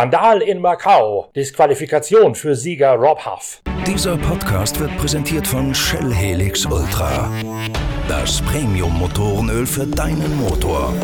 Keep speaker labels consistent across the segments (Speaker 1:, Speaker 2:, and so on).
Speaker 1: Skandal in Macau. Disqualifikation für Sieger Rob Huff.
Speaker 2: Dieser Podcast wird präsentiert von Shell Helix Ultra. Das Premium-Motorenöl für deinen Motor.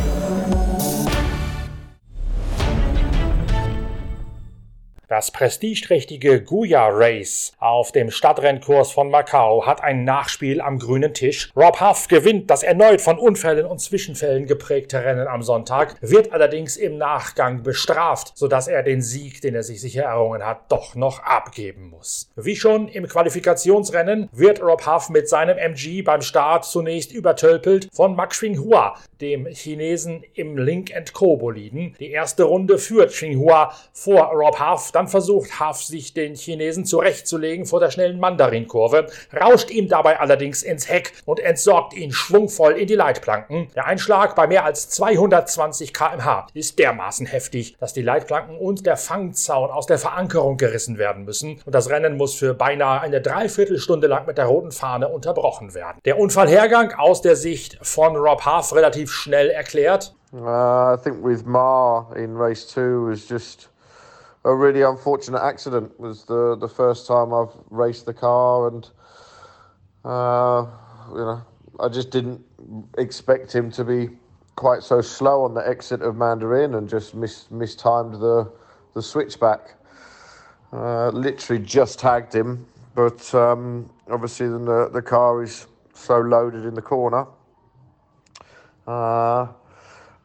Speaker 1: Das prestigeträchtige Guya Race auf dem Stadtrennkurs von Macau hat ein Nachspiel am grünen Tisch. Rob Huff gewinnt das erneut von Unfällen und Zwischenfällen geprägte Rennen am Sonntag, wird allerdings im Nachgang bestraft, sodass er den Sieg, den er sich sicher errungen hat, doch noch abgeben muss. Wie schon im Qualifikationsrennen wird Rob Huff mit seinem MG beim Start zunächst übertölpelt von Max Xinghua, dem Chinesen im Link Co Boliden. Die erste Runde führt Xinghua vor Rob Huff, dann versucht Huff, sich den Chinesen zurechtzulegen vor der schnellen Mandarinkurve, rauscht ihm dabei allerdings ins Heck und entsorgt ihn schwungvoll in die Leitplanken. Der Einschlag bei mehr als 220 km/h ist dermaßen heftig, dass die Leitplanken und der Fangzaun aus der Verankerung gerissen werden müssen und das Rennen muss für beinahe eine Dreiviertelstunde lang mit der roten Fahne unterbrochen werden. Der Unfallhergang aus der Sicht von Rob Huff relativ schnell erklärt.
Speaker 3: Uh, I think with Ma in race two was just a really unfortunate accident. It was the the first time I've raced the car, and uh, you know I just didn't expect him to be quite so slow on the exit of Mandarin and just mis- mistimed the the switchback. Uh, literally just tagged him, but um, obviously then the the car is so loaded in the corner. Uh,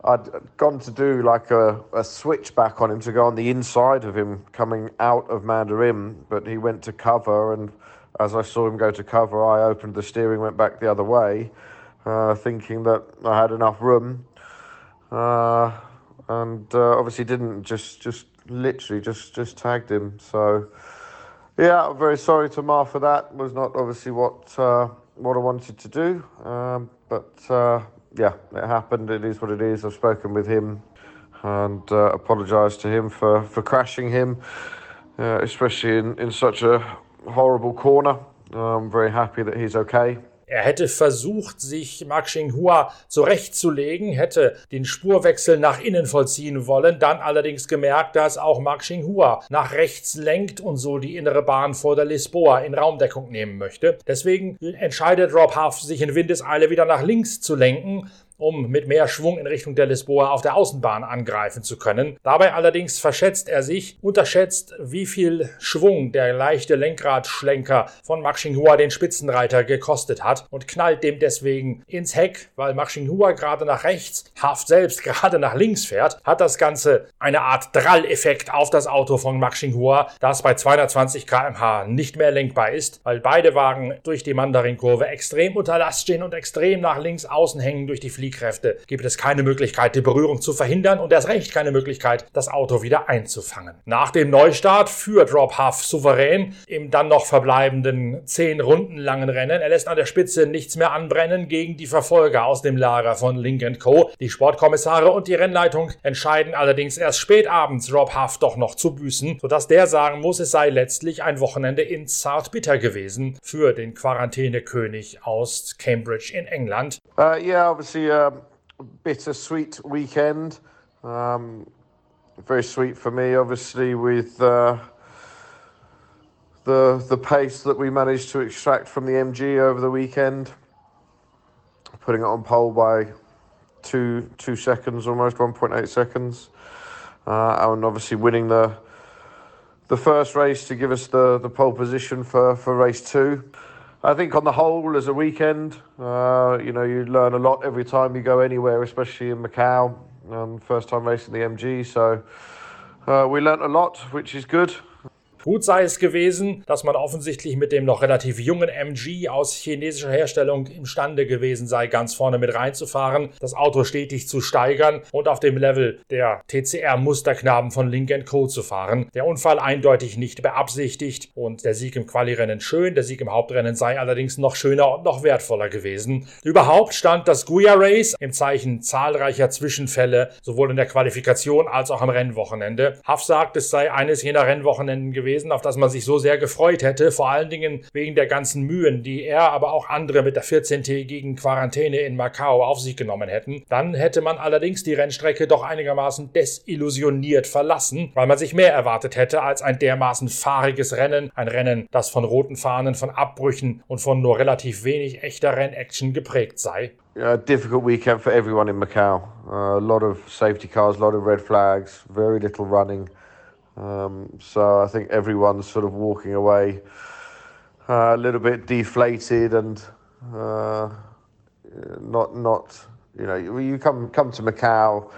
Speaker 3: I'd gone to do like a, a switchback on him to go on the inside of him coming out of Mandarin, but he went to cover, and as I saw him go to cover, I opened the steering, went back the other way, uh, thinking that I had enough room, uh, and uh, obviously didn't. Just, just literally, just, just tagged him. So, yeah, I'm very sorry to Mar for that. Was not obviously what uh, what I wanted to do, um, but uh, yeah, it happened. It is what it is. I've spoken with him and uh, apologised to him for, for crashing him, uh, especially in, in such a horrible corner. I'm very happy that he's okay.
Speaker 1: Er hätte versucht, sich Mark Xinghua zurechtzulegen, hätte den Spurwechsel nach innen vollziehen wollen, dann allerdings gemerkt, dass auch Mark Xinghua nach rechts lenkt und so die innere Bahn vor der Lisboa in Raumdeckung nehmen möchte. Deswegen entscheidet Rob Huff, sich in Windeseile wieder nach links zu lenken um mit mehr Schwung in Richtung der Lisboa auf der Außenbahn angreifen zu können. Dabei allerdings verschätzt er sich, unterschätzt, wie viel Schwung der leichte Lenkradschlenker von Max Xinghua den Spitzenreiter gekostet hat und knallt dem deswegen ins Heck, weil Max Xinghua gerade nach rechts, Haft selbst gerade nach links fährt, hat das Ganze eine Art Drall-Effekt auf das Auto von Max Xinghua, das bei 220 km/h nicht mehr lenkbar ist, weil beide Wagen durch die Mandarinkurve extrem unter Last stehen und extrem nach links außen hängen durch die Fliege Fliehkräfte gibt es keine Möglichkeit, die Berührung zu verhindern und erst recht keine Möglichkeit, das Auto wieder einzufangen. Nach dem Neustart führt Rob Huff souverän im dann noch verbleibenden zehn Runden langen Rennen. Er lässt an der Spitze nichts mehr anbrennen gegen die Verfolger aus dem Lager von Link Co. Die Sportkommissare und die Rennleitung entscheiden allerdings erst spät abends Rob Huff doch noch zu büßen, sodass der sagen muss, es sei letztlich ein Wochenende in Zartbitter gewesen für den Quarantänekönig aus Cambridge in England.
Speaker 3: Uh, yeah, obviously a bittersweet weekend. Um, very sweet for me, obviously, with uh, the the pace that we managed to extract from the MG over the weekend, putting it on pole by two two seconds, almost one point eight seconds, uh, and obviously winning the the first race to give us the, the pole position for, for race two. I think on the whole, as a weekend, uh, you know, you learn a lot every time you go anywhere, especially in Macau. Um, first time racing the MG, so uh, we learnt a lot, which is good.
Speaker 1: Gut sei es gewesen, dass man offensichtlich mit dem noch relativ jungen MG aus chinesischer Herstellung imstande gewesen sei, ganz vorne mit reinzufahren, das Auto stetig zu steigern und auf dem Level der TCR-Musterknaben von Link Co. zu fahren. Der Unfall eindeutig nicht beabsichtigt und der Sieg im Qualirennen schön, der Sieg im Hauptrennen sei allerdings noch schöner und noch wertvoller gewesen. Überhaupt stand das Guya Race im Zeichen zahlreicher Zwischenfälle, sowohl in der Qualifikation als auch am Rennwochenende. Huff sagt, es sei eines jener Rennwochenenden gewesen, gewesen, auf das man sich so sehr gefreut hätte, vor allen Dingen wegen der ganzen Mühen, die er, aber auch andere mit der 14-tägigen Quarantäne in Macau auf sich genommen hätten. Dann hätte man allerdings die Rennstrecke doch einigermaßen desillusioniert verlassen, weil man sich mehr erwartet hätte als ein dermaßen fahriges Rennen, ein Rennen, das von roten Fahnen, von Abbrüchen und von nur relativ wenig echter Rennaction geprägt sei.
Speaker 3: A difficult weekend for everyone in Macau. Uh, a lot of safety cars, a lot of red flags, very little running. Um, so I think everyone's sort of walking away uh, a little bit deflated and uh, not not you know you come come to Macau,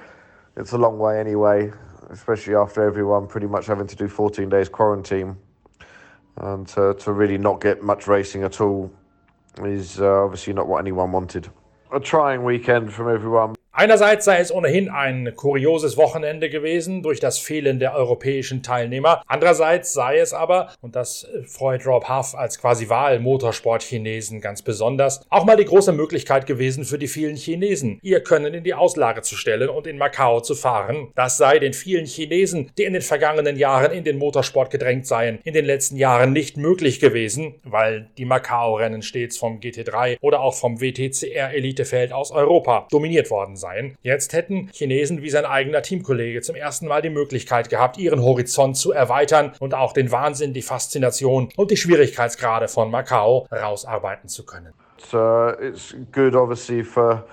Speaker 3: it's a long way anyway, especially after everyone pretty much having to do 14 days quarantine, and to, to really not get much racing at all is uh, obviously not what anyone wanted. a trying weekend from everyone.
Speaker 1: Einerseits sei es ohnehin ein kurioses Wochenende gewesen durch das Fehlen der europäischen Teilnehmer. Andererseits sei es aber, und das freut Rob Huff als quasi Wahl-Motorsport-Chinesen ganz besonders, auch mal die große Möglichkeit gewesen für die vielen Chinesen, ihr Können in die Auslage zu stellen und in Macau zu fahren. Das sei den vielen Chinesen, die in den vergangenen Jahren in den Motorsport gedrängt seien, in den letzten Jahren nicht möglich gewesen, weil die Macau-Rennen stets vom GT3 oder auch vom WTCR-Elitefeld aus Europa dominiert worden sein. Jetzt hätten Chinesen wie sein eigener Teamkollege zum ersten Mal die Möglichkeit gehabt, ihren Horizont zu erweitern und auch den Wahnsinn, die Faszination und die Schwierigkeitsgrade von Macau rausarbeiten zu können.
Speaker 3: So it's good, obviously, for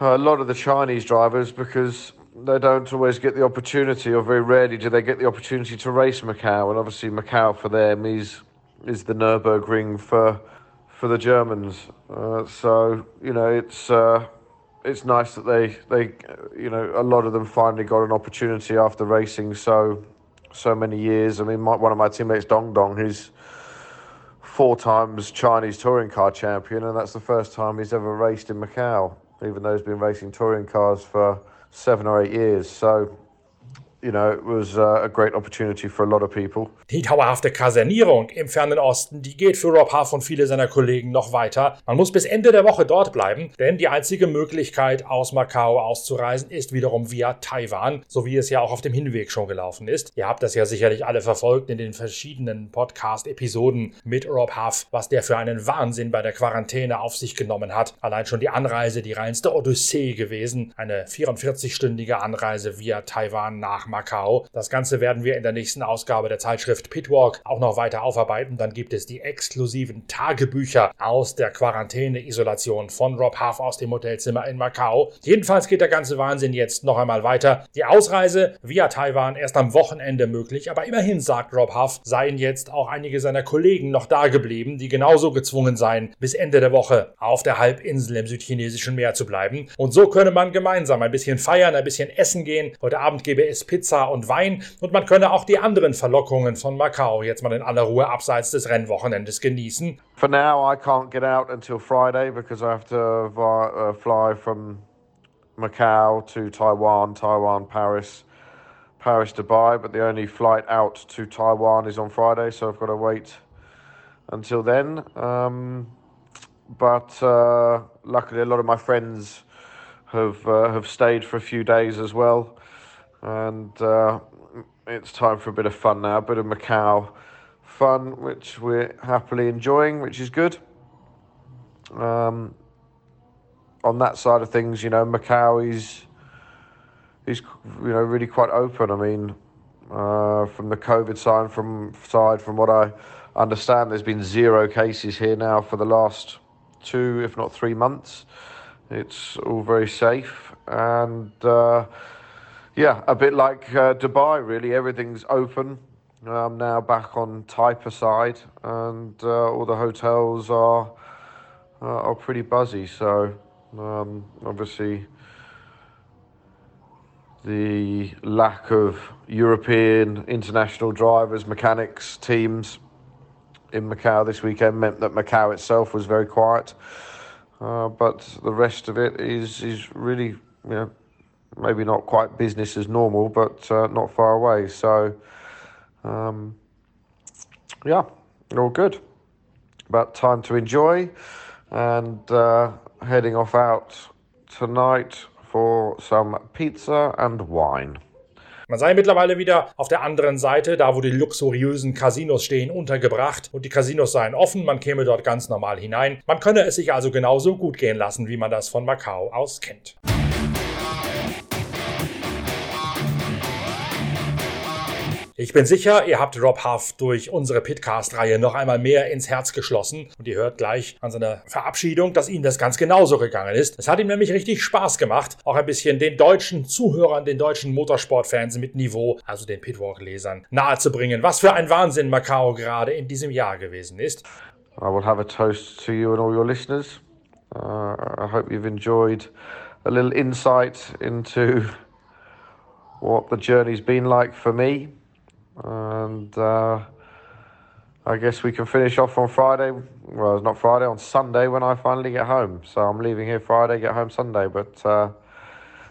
Speaker 3: a lot of the Chinese drivers because they don't always get the opportunity, or very rarely do they get the opportunity to race Macau. And obviously, Macau for them is is the Nurburgring for for the Germans. Uh, so you know, it's. Uh, it's nice that they they you know a lot of them finally got an opportunity after racing so so many years. I mean, my, one of my teammates, Dong Dong, he's four times Chinese touring car champion, and that's the first time he's ever raced in Macau, even though he's been racing touring cars for seven or eight years. So you know, it was uh, a great opportunity for a lot of people.
Speaker 1: Die dauerhafte Kasernierung im fernen Osten, die geht für Rob Huff und viele seiner Kollegen noch weiter. Man muss bis Ende der Woche dort bleiben, denn die einzige Möglichkeit, aus Macau auszureisen, ist wiederum via Taiwan, so wie es ja auch auf dem Hinweg schon gelaufen ist. Ihr habt das ja sicherlich alle verfolgt in den verschiedenen Podcast-Episoden mit Rob Huff, was der für einen Wahnsinn bei der Quarantäne auf sich genommen hat. Allein schon die Anreise, die reinste Odyssee gewesen. Eine 44-stündige Anreise via Taiwan nach Macau. Das Ganze werden wir in der nächsten Ausgabe der Zeitschrift Pitwalk auch noch weiter aufarbeiten. Dann gibt es die exklusiven Tagebücher aus der Quarantäne-Isolation von Rob Huff aus dem Hotelzimmer in Macau. Jedenfalls geht der ganze Wahnsinn jetzt noch einmal weiter. Die Ausreise via Taiwan erst am Wochenende möglich, aber immerhin sagt Rob Huff, seien jetzt auch einige seiner Kollegen noch da geblieben, die genauso gezwungen seien, bis Ende der Woche auf der Halbinsel im südchinesischen Meer zu bleiben. Und so könne man gemeinsam ein bisschen feiern, ein bisschen essen gehen. Heute Abend gebe es Pizza Pizza und Wein und man könne auch die anderen Verlockungen von Macau jetzt mal in aller Ruhe abseits des Rennwochenendes genießen.
Speaker 3: For now, I can't get out until Friday because I have to uh, fly from Macau to Taiwan, Taiwan, Paris, Paris, Dubai. But the only flight out to Taiwan is on Friday, so I've got to wait until then. Um, but uh, luckily, a lot of my friends have uh, have stayed for a few days as well and uh, it's time for a bit of fun now, a bit of Macau fun, which we're happily enjoying, which is good. Um, on that side of things, you know, Macau is is you know really quite open. I mean, uh, from the COVID side, from side, from what I understand, there's been zero cases here now for the last two, if not three months. It's all very safe and. Uh, yeah, a bit like uh, Dubai, really. Everything's open. I'm now back on Taipa side, and uh, all the hotels are uh, are pretty buzzy. So um, obviously, the lack of European international drivers, mechanics, teams in Macau this weekend meant that Macau itself was very quiet. Uh, but the rest of it is is really you know maybe not quite business as normal, but uh, not far away. So, um, yeah, all good. But time to enjoy and uh, heading off out tonight for some pizza and wine.
Speaker 1: Man sei mittlerweile wieder auf der anderen Seite, da wo die luxuriösen Casinos stehen, untergebracht und die Casinos seien offen, man käme dort ganz normal hinein. Man könne es sich also genauso gut gehen lassen, wie man das von Macau aus kennt. Ich bin sicher, ihr habt Rob Huff durch unsere Pitcast-Reihe noch einmal mehr ins Herz geschlossen und ihr hört gleich an seiner Verabschiedung, dass ihm das ganz genauso gegangen ist. Es hat ihm nämlich richtig Spaß gemacht, auch ein bisschen den deutschen Zuhörern, den deutschen Motorsportfans mit Niveau, also den Pitwalk-Lesern, nahezubringen, was für ein Wahnsinn Macau gerade in diesem Jahr gewesen ist.
Speaker 3: I will have a toast to you and all your listeners. Uh, I hope you've enjoyed a little insight into what the journey's been like for me. And uh, I guess we can finish off on Friday. Well, it's not Friday, on Sunday when I finally get home. So I'm leaving here Friday, get home Sunday. But uh,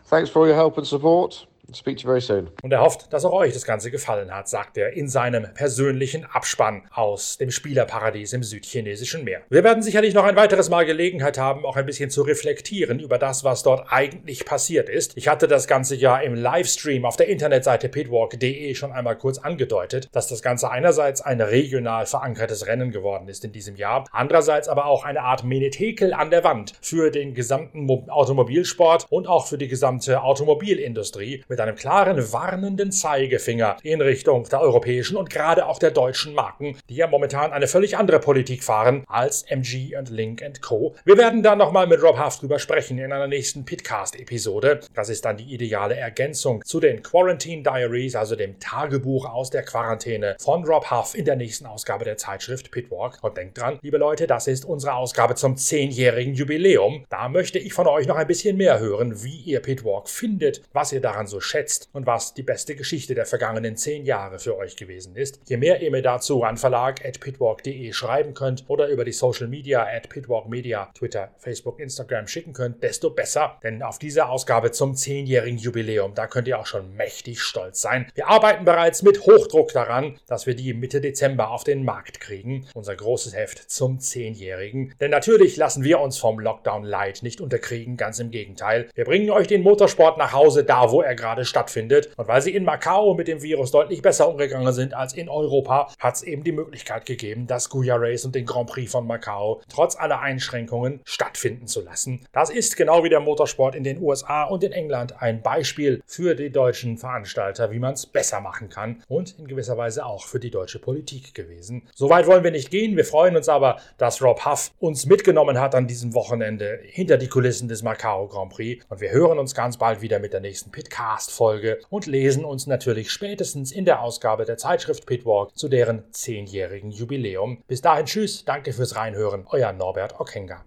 Speaker 3: thanks for all your help and support. Speak to you very soon.
Speaker 1: Und er hofft, dass auch euch das Ganze gefallen hat, sagt er in seinem persönlichen Abspann aus dem Spielerparadies im südchinesischen Meer. Wir werden sicherlich noch ein weiteres Mal Gelegenheit haben, auch ein bisschen zu reflektieren über das, was dort eigentlich passiert ist. Ich hatte das Ganze ja im Livestream auf der Internetseite pitwalk.de schon einmal kurz angedeutet, dass das Ganze einerseits ein regional verankertes Rennen geworden ist in diesem Jahr, andererseits aber auch eine Art Menetekel an der Wand für den gesamten Automobilsport und auch für die gesamte Automobilindustrie mit einem klaren warnenden Zeigefinger in Richtung der europäischen und gerade auch der deutschen Marken, die ja momentan eine völlig andere Politik fahren als MG und Link Co. Wir werden da nochmal mit Rob Huff drüber sprechen in einer nächsten Pitcast-Episode. Das ist dann die ideale Ergänzung zu den Quarantine Diaries, also dem Tagebuch aus der Quarantäne von Rob Huff in der nächsten Ausgabe der Zeitschrift Pitwalk. Und denkt dran, liebe Leute, das ist unsere Ausgabe zum zehnjährigen Jubiläum. Da möchte ich von euch noch ein bisschen mehr hören, wie ihr Pitwalk findet, was ihr daran so schätzt und was die beste Geschichte der vergangenen zehn Jahre für euch gewesen ist. Je mehr ihr mir dazu an verlag.pitwalk.de schreiben könnt oder über die Social Media at Pitwalk Media, Twitter, Facebook, Instagram schicken könnt, desto besser. Denn auf diese Ausgabe zum zehnjährigen Jubiläum, da könnt ihr auch schon mächtig stolz sein. Wir arbeiten bereits mit Hochdruck daran, dass wir die Mitte Dezember auf den Markt kriegen. Unser großes Heft zum zehnjährigen. Denn natürlich lassen wir uns vom Lockdown Light nicht unterkriegen, ganz im Gegenteil. Wir bringen euch den Motorsport nach Hause, da wo er gerade gerade stattfindet. Und weil sie in Macau mit dem Virus deutlich besser umgegangen sind als in Europa, hat es eben die Möglichkeit gegeben, das Guya Race und den Grand Prix von Macau trotz aller Einschränkungen stattfinden zu lassen. Das ist genau wie der Motorsport in den USA und in England ein Beispiel für die deutschen Veranstalter, wie man es besser machen kann und in gewisser Weise auch für die deutsche Politik gewesen. Soweit wollen wir nicht gehen. Wir freuen uns aber, dass Rob Huff uns mitgenommen hat an diesem Wochenende hinter die Kulissen des Macau Grand Prix und wir hören uns ganz bald wieder mit der nächsten Pitcast Podcast-Folge und lesen uns natürlich spätestens in der Ausgabe der Zeitschrift Pitwalk zu deren zehnjährigen Jubiläum. Bis dahin tschüss, danke fürs Reinhören, euer Norbert Okenga.